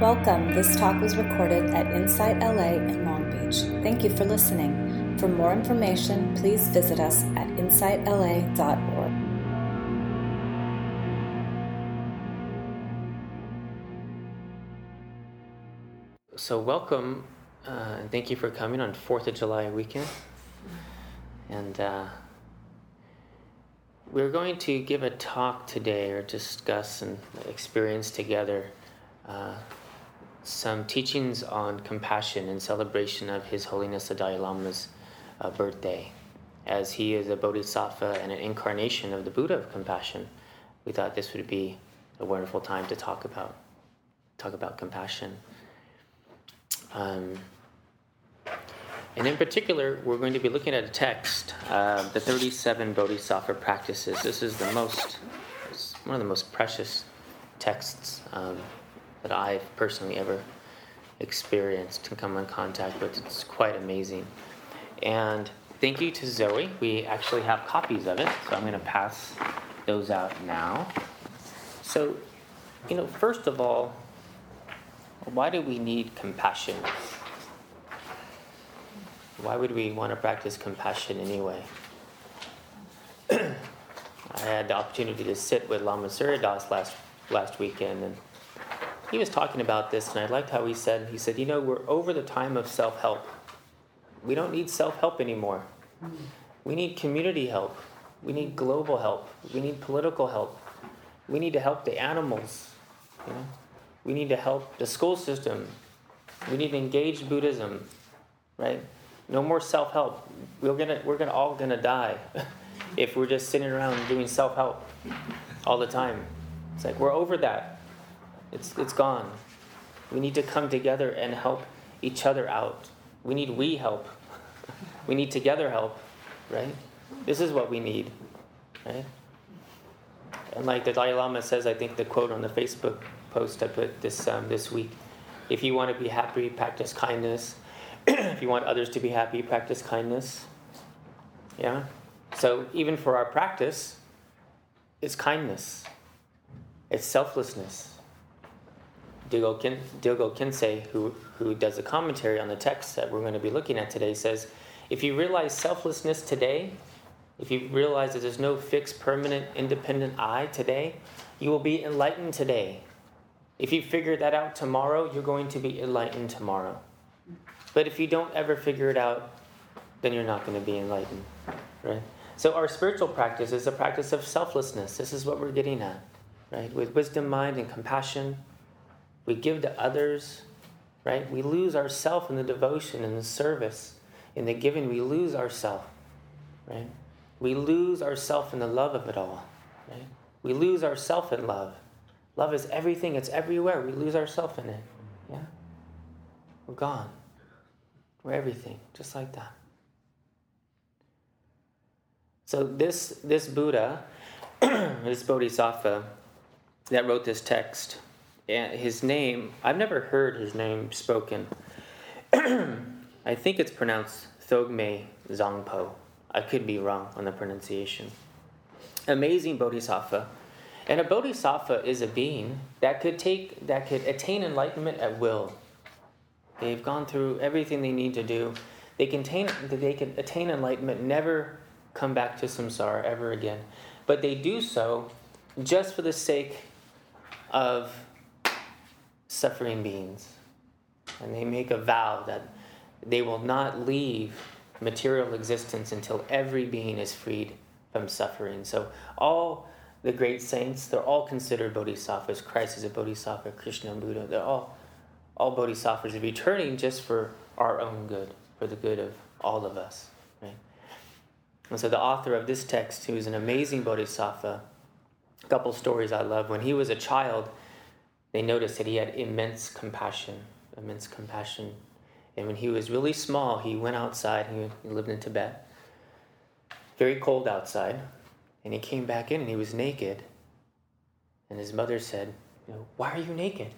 Welcome. This talk was recorded at Insight LA in Long Beach. Thank you for listening. For more information, please visit us at insightla.org. So, welcome uh, and thank you for coming on 4th of July weekend. And uh, we're going to give a talk today or discuss and experience together uh, some teachings on compassion in celebration of His Holiness the Dalai Lama's uh, birthday. As he is a bodhisattva and an incarnation of the Buddha of compassion, we thought this would be a wonderful time to talk about talk about compassion. Um, and in particular, we're going to be looking at a text, uh, the 37 Bodhisattva practices. This is the most, one of the most precious texts um, that I've personally ever experienced and come in contact with. It's quite amazing. And thank you to Zoe. We actually have copies of it, so I'm going to pass those out now. So, you know, first of all, why do we need compassion? Why would we want to practice compassion anyway? I had the opportunity to sit with Lama Surya Das last last weekend, and he was talking about this, and I liked how he said, he said, you know, we're over the time of self-help. We don't need self-help anymore. We need community help. We need global help. We need political help. We need to help the animals. You know? We need to help the school system. We need to engage Buddhism, right? No more self-help. We're gonna we're gonna all gonna die if we're just sitting around doing self-help all the time. It's like we're over that. It's it's gone. We need to come together and help each other out. We need we help. We need together help, right? This is what we need, right? And like the Dalai Lama says, I think the quote on the Facebook post I put this um, this week: "If you want to be happy, practice kindness." if you want others to be happy, practice kindness. Yeah? So even for our practice, it's kindness, it's selflessness. Dilgo, Kin, Khyentse, who, who does a commentary on the text that we're going to be looking at today, says if you realize selflessness today, if you realize that there's no fixed, permanent, independent I today, you will be enlightened today. If you figure that out tomorrow, you're going to be enlightened tomorrow. But if you don't ever figure it out, then you're not going to be enlightened, right? So our spiritual practice is a practice of selflessness. This is what we're getting at, right? With wisdom, mind, and compassion, we give to others, right? We lose ourself in the devotion and the service. In the giving, we lose ourself, right? We lose ourself in the love of it all, right? We lose ourself in love. Love is everything, it's everywhere. We lose ourself in it. Yeah? We're gone. We're everything, just like that. So this this Buddha, this Bodhisattva that wrote this text, his name, I've never heard his name spoken. I think it's pronounced Thogme Zangpo. I could be wrong on the pronunciation. Amazing Bodhisattva. And a Bodhisattva is a being that could take that could attain enlightenment at will. They've gone through everything they need to do. They can attain, they can attain enlightenment, never come back to samsara ever again. But they do so just for the sake of suffering beings. And they make a vow that they will not leave material existence until every being is freed from suffering. So all the great saints, they're all considered bodhisattvas. Christ is a bodhisattva, Krishna and Buddha, they're all all bodhisattvas are returning just for our own good, for the good of all of us. Right? And so the author of this text, who is an amazing bodhisattva, a couple stories I love. When he was a child, they noticed that he had immense compassion, immense compassion. And when he was really small, he went outside. He lived in Tibet. Very cold outside. And he came back in and he was naked. And his mother said, you know, Why are you naked?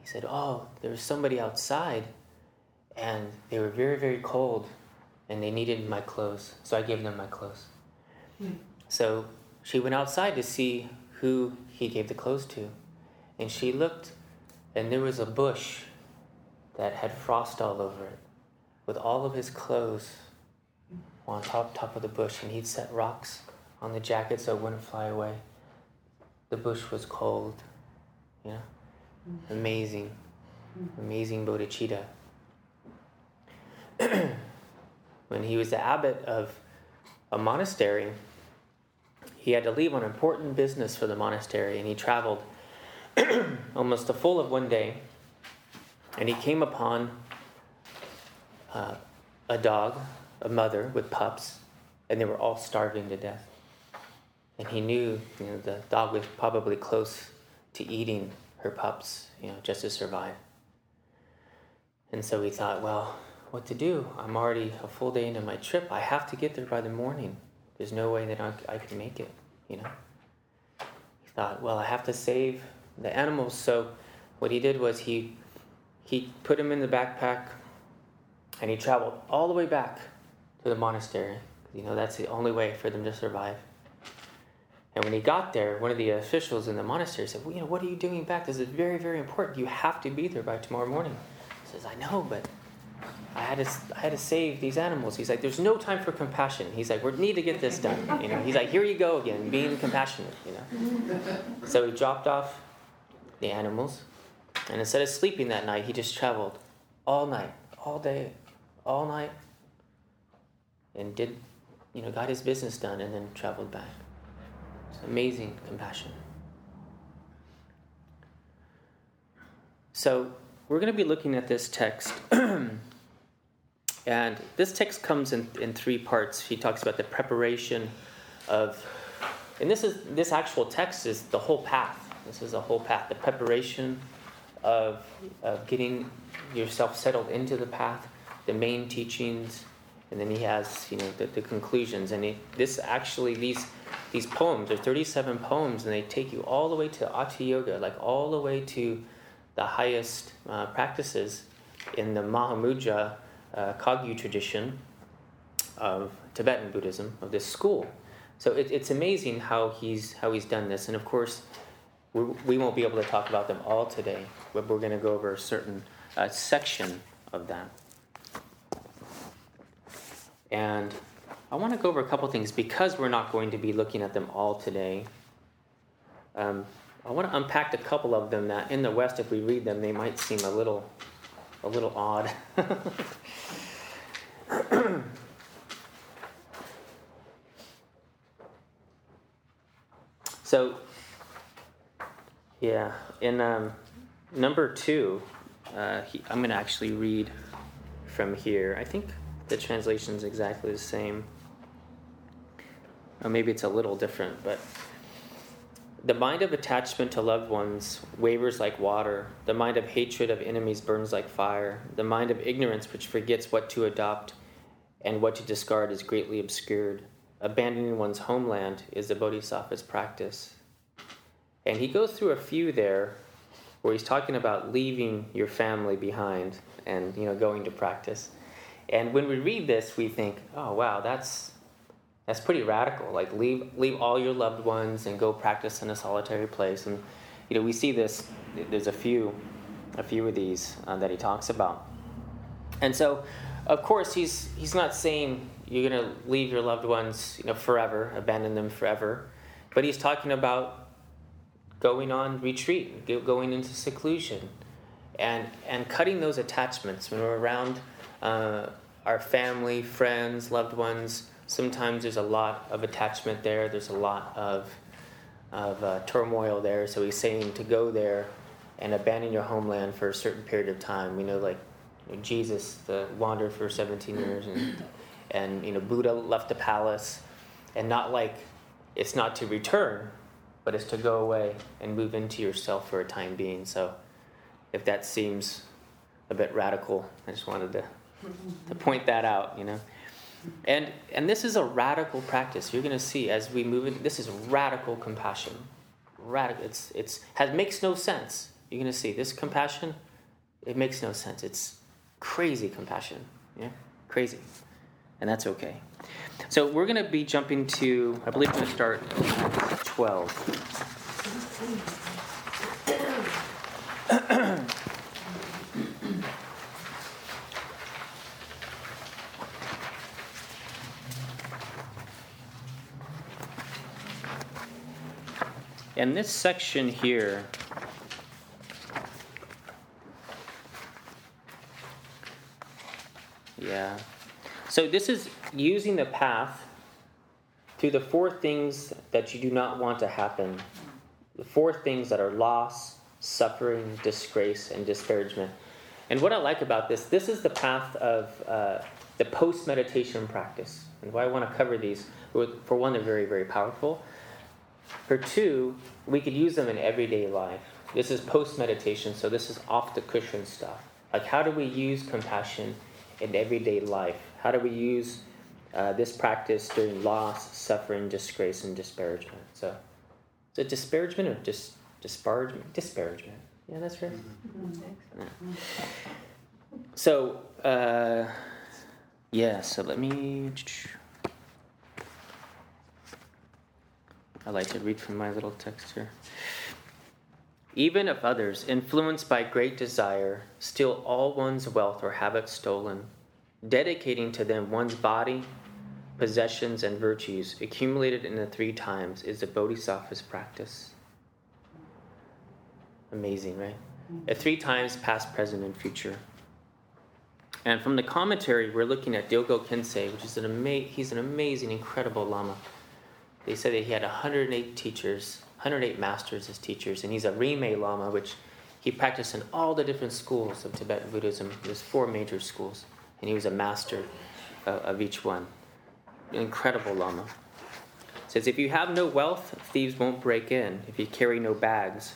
He said, Oh, there was somebody outside and they were very, very cold and they needed my clothes. So I gave them my clothes. Mm. So she went outside to see who he gave the clothes to. And she looked and there was a bush that had frost all over it, with all of his clothes on top top of the bush, and he'd set rocks on the jacket so it wouldn't fly away. The bush was cold, you know, amazing, amazing bodhicitta. when he was the abbot of a monastery, he had to leave on important business for the monastery, and he traveled almost a full of one day, and he came upon uh, a dog, a mother with pups, and they were all starving to death. And he knew, you know, the dog was probably close to eating her pups, you know, just to survive. And so he thought, well, what to do? I'm already a full day into my trip. I have to get there by the morning. There's no way that I, I can make it, you know. He thought, well, I have to save the animals. So what he did was he he put them in the backpack and he traveled all the way back to the monastery. You know, that's the only way for them to survive. And when he got there, one of the officials in the monastery said, well, you know, what are you doing back? This is very, very important. You have to be there by tomorrow morning. He says, I know, but I had to, I had to save these animals. He's like, there's no time for compassion. He's like, we need to get this done. You know, he's like, here you go again, being compassionate. You know, so he dropped off the animals, and instead of sleeping that night, he just traveled all night, all day, all night, and did, you know, got his business done, and then traveled back. It's amazing compassion. So we're going to be looking at this text. and this text comes in, in three parts. He talks about the preparation of, and this is this actual text is the whole path. This is a whole path. The preparation of, of getting yourself settled into the path, the main teachings, and then he has you know the, the conclusions. And he, this actually these these poems are 37 poems, and they take you all the way to Ati Yoga, like all the way to the highest uh, practices in the Mahamudra uh, Kagyu tradition of Tibetan Buddhism, of this school. So it, it's amazing how he's, how he's done this. And of course, we, won't be able to talk about them all today, but we're going to go over a certain uh, section of that. And I want to go over a couple things because we're not going to be looking at them all today. Um, I want to unpack a couple of them that in the West, if we read them, they might seem a little, a little odd. so, yeah, in um, number two, uh, he, I'm going to actually read from here. I think the translation is exactly the same. Or maybe it's a little different, but the mind of attachment to loved ones wavers like water. The mind of hatred of enemies burns like fire. The mind of ignorance, which forgets what to adopt and what to discard, is greatly obscured. Abandoning one's homeland is the Bodhisattva's practice. And he goes through a few there where he's talking about leaving your family behind and you know going to practice. And when we read this, we think, oh wow, that's that's pretty radical. Like leave leave all your loved ones and go practice in a solitary place. And you know we see this. There's a few, a few of these uh, that he talks about. And so, of course, he's he's not saying you're going to leave your loved ones, you know, forever, abandon them forever, but he's talking about going on retreat, going into seclusion, and and cutting those attachments when we're around uh, our family, friends, loved ones sometimes there's a lot of attachment there, there's a lot of, of uh, turmoil there. So he's saying to go there and abandon your homeland for a certain period of time. We know, like Jesus wandered for 17 years, and, and you know Buddha left the palace, and not like it's not to return, but it's to go away and move into yourself for a time being. So, if that seems a bit radical, I just wanted to to point that out. You know. And, and this is a radical practice. You're going to see as we move in, this is radical compassion. Radical. It's, it's, has, makes no sense. You're going to see this compassion, it makes no sense. It's crazy compassion. Yeah? Crazy and that's okay. So we're going to be jumping to, I believe we're going to start 12. and this section here So this is using the path to the four things that you do not want to happen. The four things that are loss, suffering, disgrace, and disparagement. And what I like about this, this is the path of uh, the post meditation practice. And why I want to cover these, for one, they're very, very powerful. For two, we could use them in everyday life. This is post meditation, so this is off the cushion stuff. Like, how do we use compassion in everyday life? How do we use uh, this practice during loss, suffering, disgrace, and disparagement? So, is it disparagement or dis- disparagement? Disparagement. Yeah, that's right. Mm-hmm. Yeah. So, uh, yeah, so let me. I like to read from my little text here. Even if others, influenced by great desire, steal all one's wealth or have it stolen, dedicating to them one's body, possessions, and virtues accumulated in the three times is the Bodhisattva's practice. Amazing, right? At three times past, present, and future. And from the commentary, we're looking at Dilgo Khyentse, which is an ama- he's an amazing, incredible Lama. They said that he had 108 teachers, 108 masters as teachers, and he's a Rime Lama, which he practiced in all the different schools of Tibetan Buddhism. There's four major schools, and he was a master uh, of each one. An incredible Lama. It says, if you have no wealth, thieves won't break in. If you carry no bags,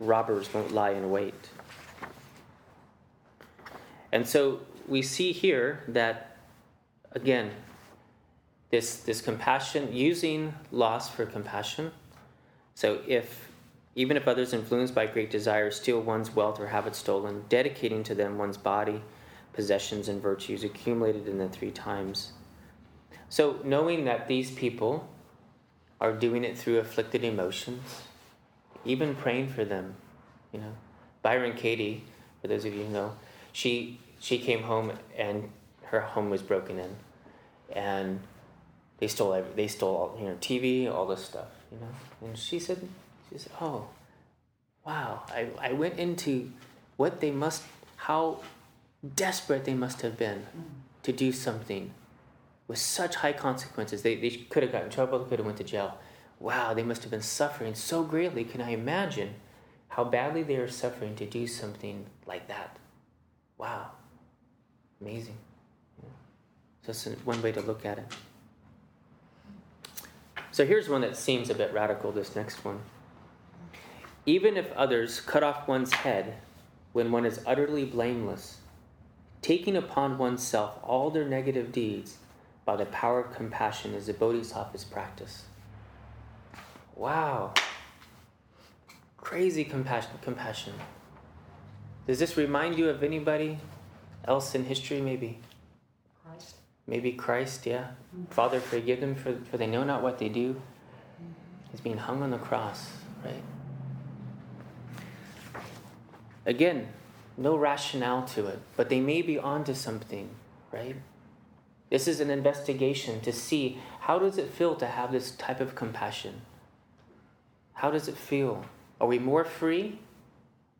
robbers won't lie in wait. And so we see here that, again, this, this compassion, using loss for compassion. So if, even if others influenced by great desire steal one's wealth or have it stolen, dedicating to them one's body, possessions, and virtues accumulated in the three times. So knowing that these people are doing it through afflicted emotions, even praying for them, you know. Byron Katie, for those of you who know, she she came home and her home was broken in, and they stole every, they stole all, you know TV, all this stuff, you know. And she said, she said, oh, wow, I I went into what they must how desperate they must have been to do something with such high consequences. They, they could have gotten in trouble, could have went to jail. Wow, they must have been suffering so greatly. Can I imagine how badly they are suffering to do something like that? Wow. Amazing. Yeah. So that's one way to look at it. So here's one that seems a bit radical, this next one. Even if others cut off one's head when one is utterly blameless, taking upon oneself all their negative deeds by the power of compassion is a bodhisattva's practice. Wow. Crazy compassion. compassion. Does this remind you of anybody else in history, maybe? Maybe Christ, yeah. Father, forgive them for, for they know not what they do. He's being hung on the cross, right? Again, no rationale to it, but they may be onto something, right? This is an investigation to see how does it feel to have this type of compassion? How does it feel? Are we more free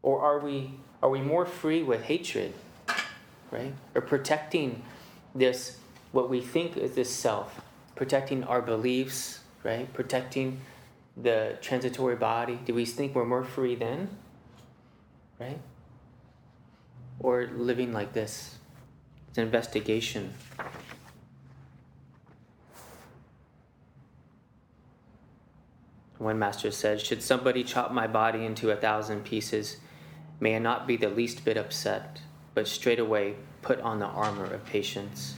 or are we are we more free with hatred right? Or protecting this, what we think is this self, protecting our beliefs, right? Protecting the transitory body. Do we think we're more free then? Right? Or living like this? It's an investigation. One master said, Should somebody chop my body into a thousand pieces, may I not be the least bit upset but straightway put on the armor of patience.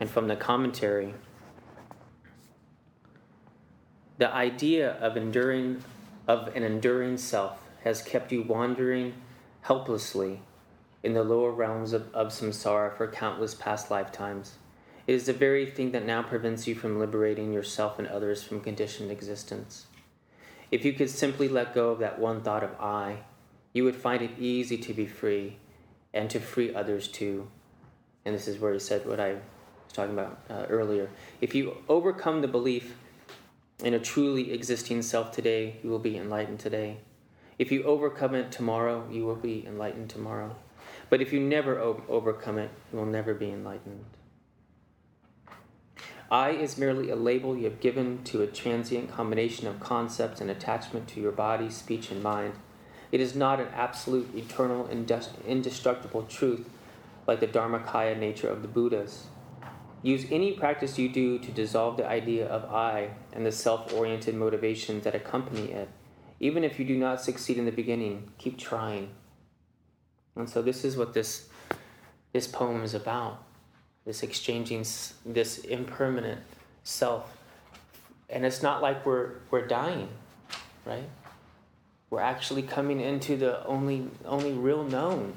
And from the commentary, the idea of enduring of an enduring self has kept you wandering helplessly in the lower realms of, of samsara for countless past lifetimes. It is the very thing that now prevents you from liberating yourself and others from conditioned existence. If you could simply let go of that one thought of I, you would find it easy to be free and to free others too. And this is where he said what I was talking about uh, earlier. If you overcome the belief in a truly existing self today, you will be enlightened today. If you overcome it tomorrow, you will be enlightened tomorrow. But if you never o- overcome it, you will never be enlightened. I is merely a label you have given to a transient combination of concepts and attachment to your body, speech, and mind. It is not an absolute, eternal, indestructible truth like the Dharmakaya nature of the Buddhas. Use any practice you do to dissolve the idea of I and the self oriented motivations that accompany it. Even if you do not succeed in the beginning, keep trying. And so, this is what this, this poem is about this exchanging, this impermanent self. And it's not like we're, we're dying, right? We're actually coming into the only, only real known,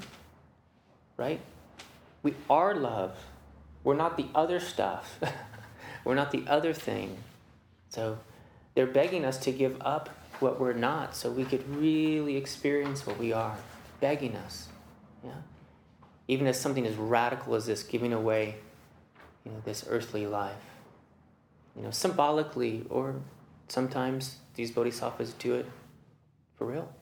right? We are love. We're not the other stuff. we're not the other thing. So they're begging us to give up what we're not so we could really experience what we are. Begging us. Yeah? Even as something as radical as this, giving away you know, this earthly life. You know, symbolically, or sometimes these bodhisattvas do it for real.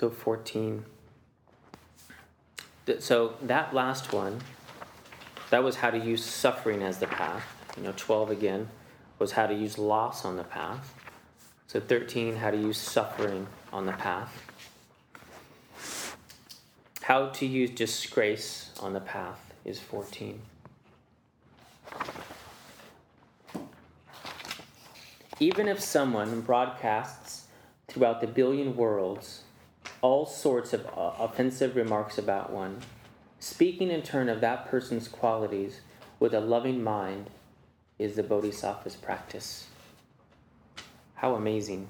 So 14. So that last one, that was how to use suffering as the path. You know, 12 again was how to use loss on the path. So 13, how to use suffering on the path. How to use disgrace on the path is 14. Even if someone broadcasts throughout the billion worlds all sorts of uh, offensive remarks about one, speaking in turn of that person's qualities with a loving mind is the Bodhisattva's practice. How amazing.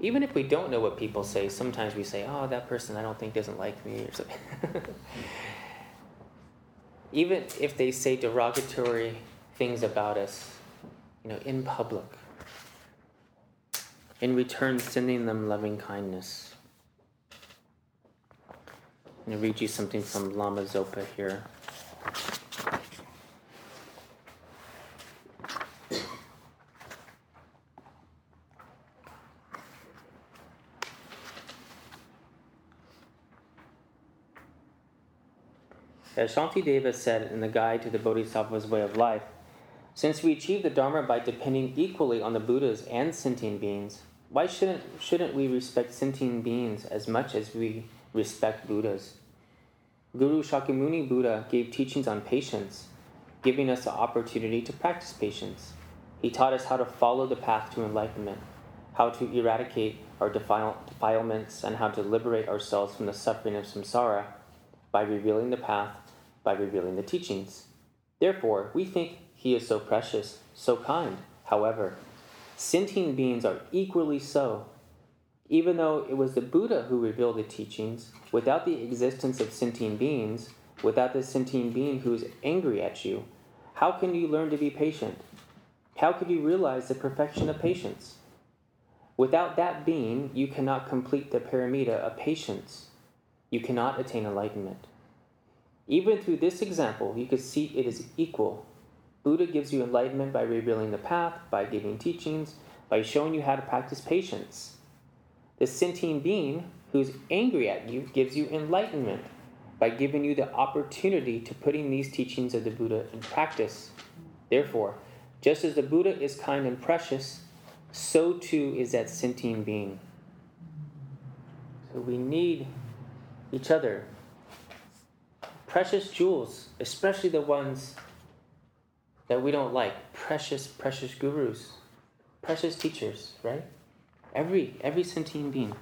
Even if we don't know what people say, sometimes we say, oh, that person I don't think doesn't like me or something. Even if they say derogatory things about us, you know, in public, in return sending them loving kindness. I'm going to read you something from Lama Zopa here. As Shantideva said in the Guide to the Bodhisattva's Way of Life, since we achieve the Dharma by depending equally on the Buddhas and sentient beings, why shouldn't, shouldn't we respect sentient beings as much as we respect Buddhas? Guru Shakyamuni Buddha gave teachings on patience, giving us the opportunity to practice patience. He taught us how to follow the path to enlightenment, how to eradicate our defile, defilements, and how to liberate ourselves from the suffering of samsara by revealing the path, by revealing the teachings. Therefore, we think he is so precious, so kind. However, Sentient beings are equally so. Even though it was the Buddha who revealed the teachings, without the existence of sentient beings, without the sentient being who is angry at you, how can you learn to be patient? How could you realize the perfection of patience? Without that being, you cannot complete the paramita of patience. You cannot attain enlightenment. Even through this example, you could see it is equal Buddha gives you enlightenment by revealing the path, by giving teachings, by showing you how to practice patience. The sentient being who's angry at you gives you enlightenment by giving you the opportunity to putting these teachings of the Buddha in practice. Therefore, just as the Buddha is kind and precious, so too is that sentient being. So we need each other. Precious jewels, especially the ones that we don't like. Precious, precious gurus, precious teachers, right? Every every sentient being.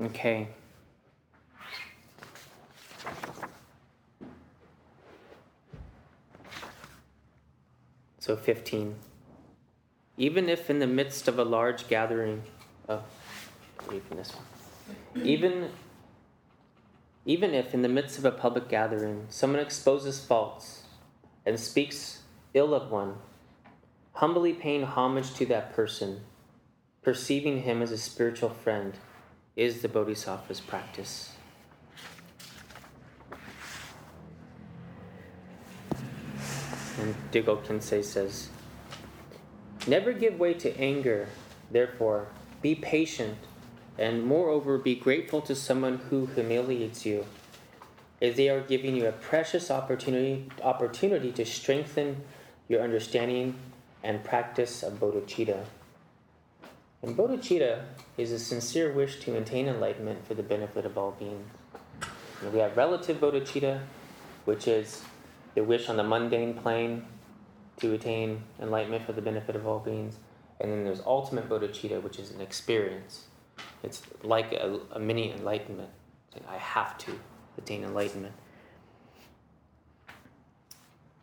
Okay. So 15. Even if in the midst of a large gathering oh, of, even this one, even even if, in the midst of a public gathering, someone exposes faults and speaks ill of one, humbly paying homage to that person, perceiving him as a spiritual friend, is the Bodhisattva's practice. And Dilgo Khyentse says, Never give way to anger, therefore, be patient, and moreover, be grateful to someone who humiliates you, as they are giving you a precious opportunity, opportunity to strengthen your understanding and practice of bodhicitta. And bodhicitta is a sincere wish to attain enlightenment for the benefit of all beings. And we have relative bodhicitta, which is the wish on the mundane plane to attain enlightenment for the benefit of all beings. And then there's ultimate bodhicitta, which is an experience. It's like a, a mini enlightenment. I have to attain enlightenment.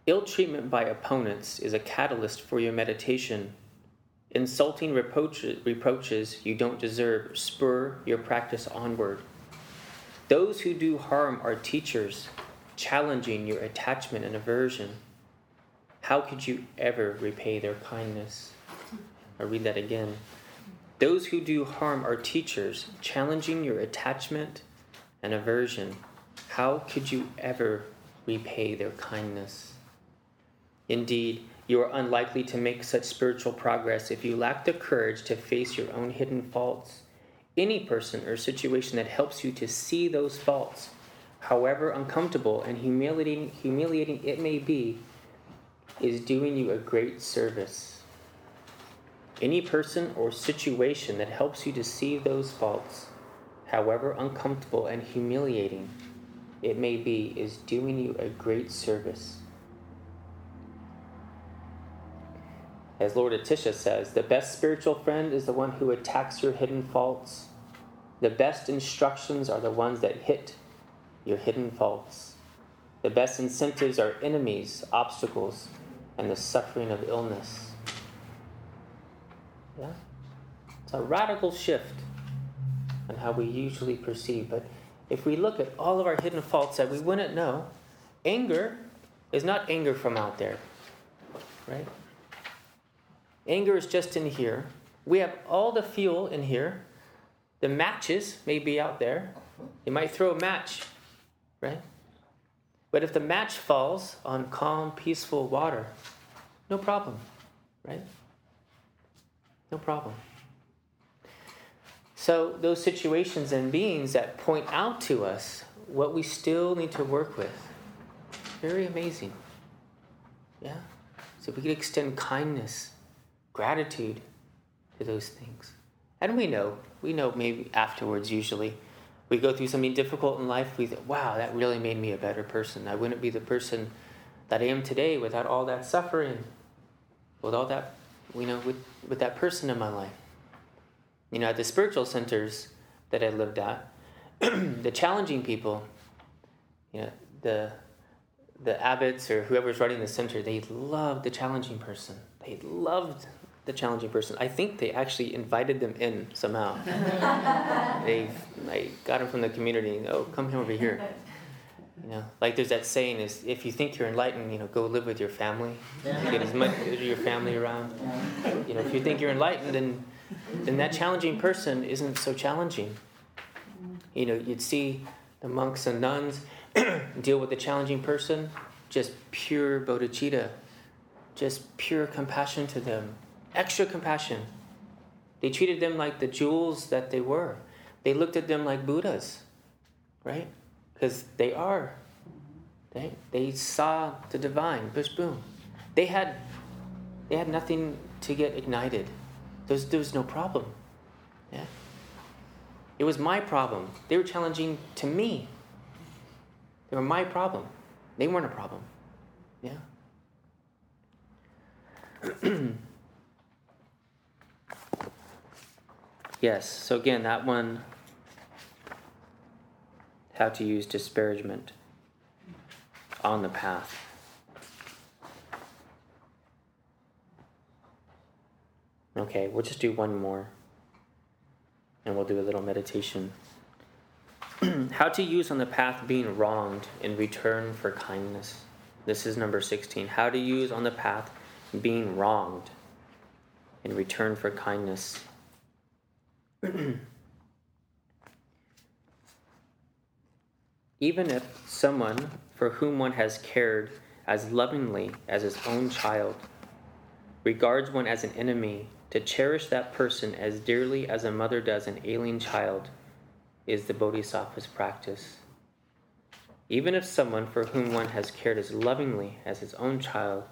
Ill treatment by opponents is a catalyst for your meditation. Insulting reproaches, reproaches you don't deserve spur your practice onward. Those who do harm are teachers, challenging your attachment and aversion. How could you ever repay their kindness? I'll read that again. Those who do harm are teachers, challenging your attachment and aversion. How could you ever repay their kindness? Indeed, you are unlikely to make such spiritual progress if you lack the courage to face your own hidden faults. Any person or situation that helps you to see those faults, however uncomfortable and humiliating, humiliating it may be, is doing you a great service. Any person or situation that helps you to see those faults, however uncomfortable and humiliating it may be, is doing you a great service. As Lord Atisha says, the best spiritual friend is the one who attacks your hidden faults. The best instructions are the ones that hit your hidden faults. The best incentives are enemies, obstacles, and the suffering of illness. Yeah? It's a radical shift in how we usually perceive. But if we look at all of our hidden faults that we wouldn't know, anger is not anger from out there, right? Anger is just in here. We have all the fuel in here. The matches may be out there. You might throw a match, right? But if the match falls on calm, peaceful water, no problem, right? No problem. So, those situations and beings that point out to us what we still need to work with, very amazing. Yeah? So, we can extend kindness, gratitude to those things. And we know, we know maybe afterwards, usually, we go through something difficult in life, we think, wow, that really made me a better person. I wouldn't be the person that I am today without all that suffering, with all that, you know, with, with that person in my life. You know, at the spiritual centers that I lived at, the challenging people, you know, the the abbots or whoever's running the center, they loved the challenging person. They loved the challenging person. I think they actually invited them in somehow. they I got them from the community. Oh, come over here. You know, like there's that saying is if you think you're enlightened, you know, go live with your family. Get as much of your family around. You know, if you think you're enlightened, then then that challenging person isn't so challenging. You know, you'd see the monks and nuns deal with the challenging person, just pure bodhicitta, just pure compassion to them, extra compassion. They treated them like the jewels that they were. They looked at them like Buddhas, right? Because they are. They, they saw the divine, bush boom. They had, they had nothing to get ignited. There was, there was no problem. Yeah? It was my problem. They were challenging to me. They were my problem. They weren't a problem. Yeah? yes, so again, that one how to use disparagement on the path. Okay, we'll just do one more and we'll do a little meditation. How to use on the path being wronged in return for kindness. This is number 16. How to use on the path being wronged in return for kindness. Even if someone for whom one has cared as lovingly as his own child regards one as an enemy, to cherish that person as dearly as a mother does an alien child is the Bodhisattva's practice. Even if someone for whom one has cared as lovingly as his own child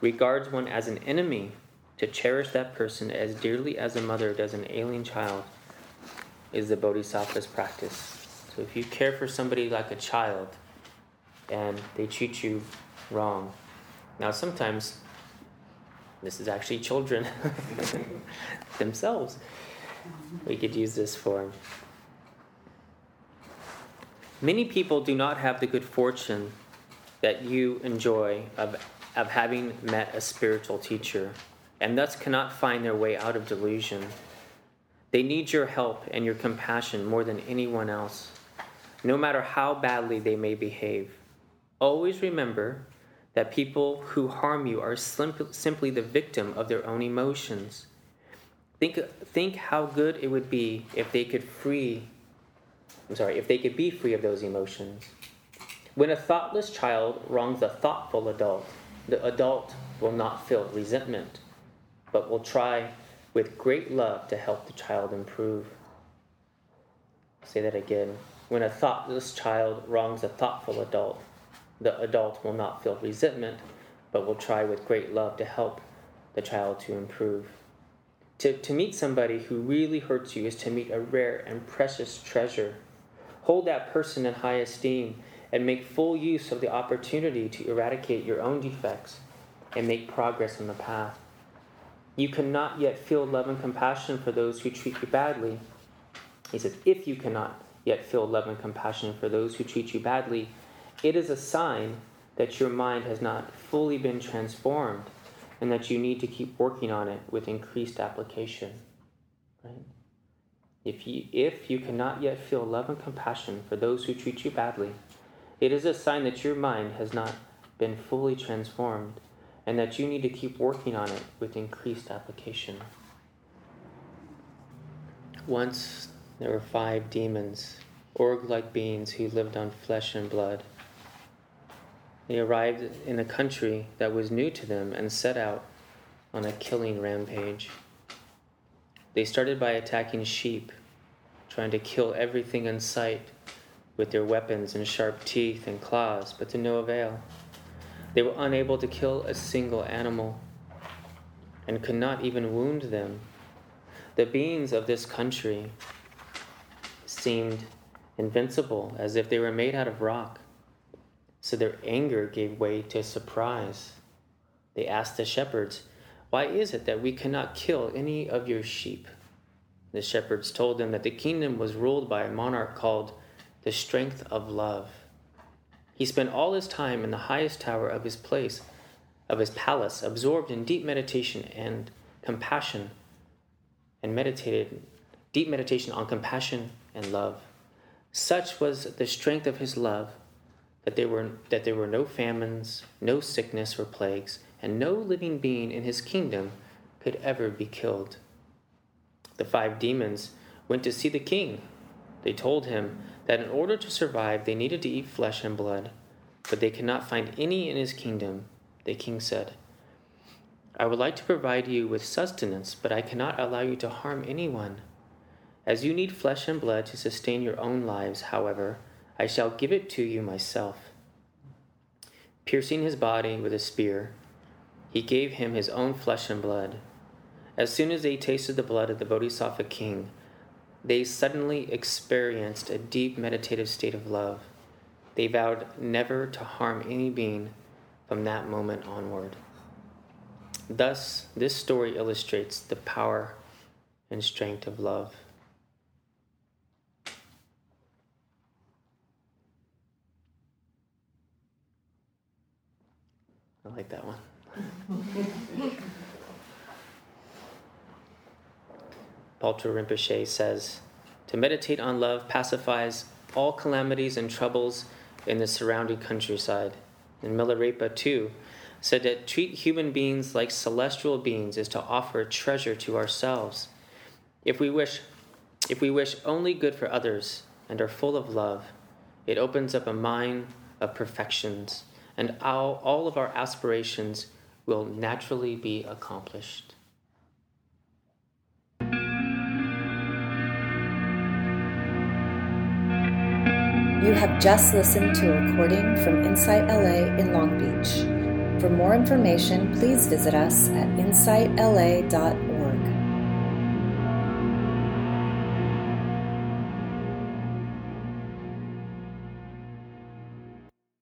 regards one as an enemy, to cherish that person as dearly as a mother does an alien child is the Bodhisattva's practice. So if you care for somebody like a child and they treat you wrong, now sometimes this is actually children themselves. We could use this for. Many people do not have the good fortune that you enjoy of, of having met a spiritual teacher and thus cannot find their way out of delusion. They need your help and your compassion more than anyone else no matter how badly they may behave. Always remember that people who harm you are simply the victim of their own emotions. Think, think how good it would be if they could free, I'm sorry, if they could be free of those emotions. When a thoughtless child wrongs a thoughtful adult, the adult will not feel resentment, but will try with great love to help the child improve. I'll say that again. When a thoughtless child wrongs a thoughtful adult, the adult will not feel resentment, but will try with great love to help the child to improve. To, to meet somebody who really hurts you is to meet a rare and precious treasure. Hold that person in high esteem and make full use of the opportunity to eradicate your own defects and make progress on the path. You cannot yet feel love and compassion for those who treat you badly. He says, if you cannot yet feel love and compassion for those who treat you badly, it is a sign that your mind has not fully been transformed and that you need to keep working on it with increased application. Right? If you, if you cannot yet feel love and compassion for those who treat you badly, it is a sign that your mind has not been fully transformed and that you need to keep working on it with increased application. Once there were five demons, org like beings who lived on flesh and blood. They arrived in a country that was new to them and set out on a killing rampage. They started by attacking sheep, trying to kill everything in sight with their weapons and sharp teeth and claws, but to no avail. They were unable to kill a single animal and could not even wound them. The beings of this country seemed invincible, as if they were made out of rock. So their anger gave way to surprise. They asked the shepherds, Why is it that we cannot kill any of your sheep? The shepherds told them that the kingdom was ruled by a monarch called the Strength of Love. He spent all his time in the highest tower of his place, of his palace, absorbed in deep meditation and compassion, and meditated deep meditation on compassion and love. Such was the strength of his love that there were that there were no famines, no sickness or plagues, and no living being in his kingdom could ever be killed. The five demons went to see the king. They told him that in order to survive they needed to eat flesh and blood, but they could not find any in his kingdom. The king said, I would like to provide you with sustenance, but I cannot allow you to harm anyone. As you need flesh and blood to sustain your own lives, however, I shall give it to you myself. Piercing his body with a spear, he gave him his own flesh and blood. As soon as they tasted the blood of the Bodhisattva king, they suddenly experienced a deep meditative state of love. They vowed never to harm any being from that moment onward. Thus, this story illustrates the power and strength of love. Like that one. Paltur Rinpoche says, To meditate on love pacifies all calamities and troubles in the surrounding countryside. And Milarepa, too, said that treat human beings like celestial beings is to offer treasure to ourselves. If we wish if we wish only good for others and are full of love, it opens up a mine of perfections, and all, all of our aspirations will naturally be accomplished. You have just listened to a recording from Insight LA in Long Beach. For more information, please visit us at insightla.org.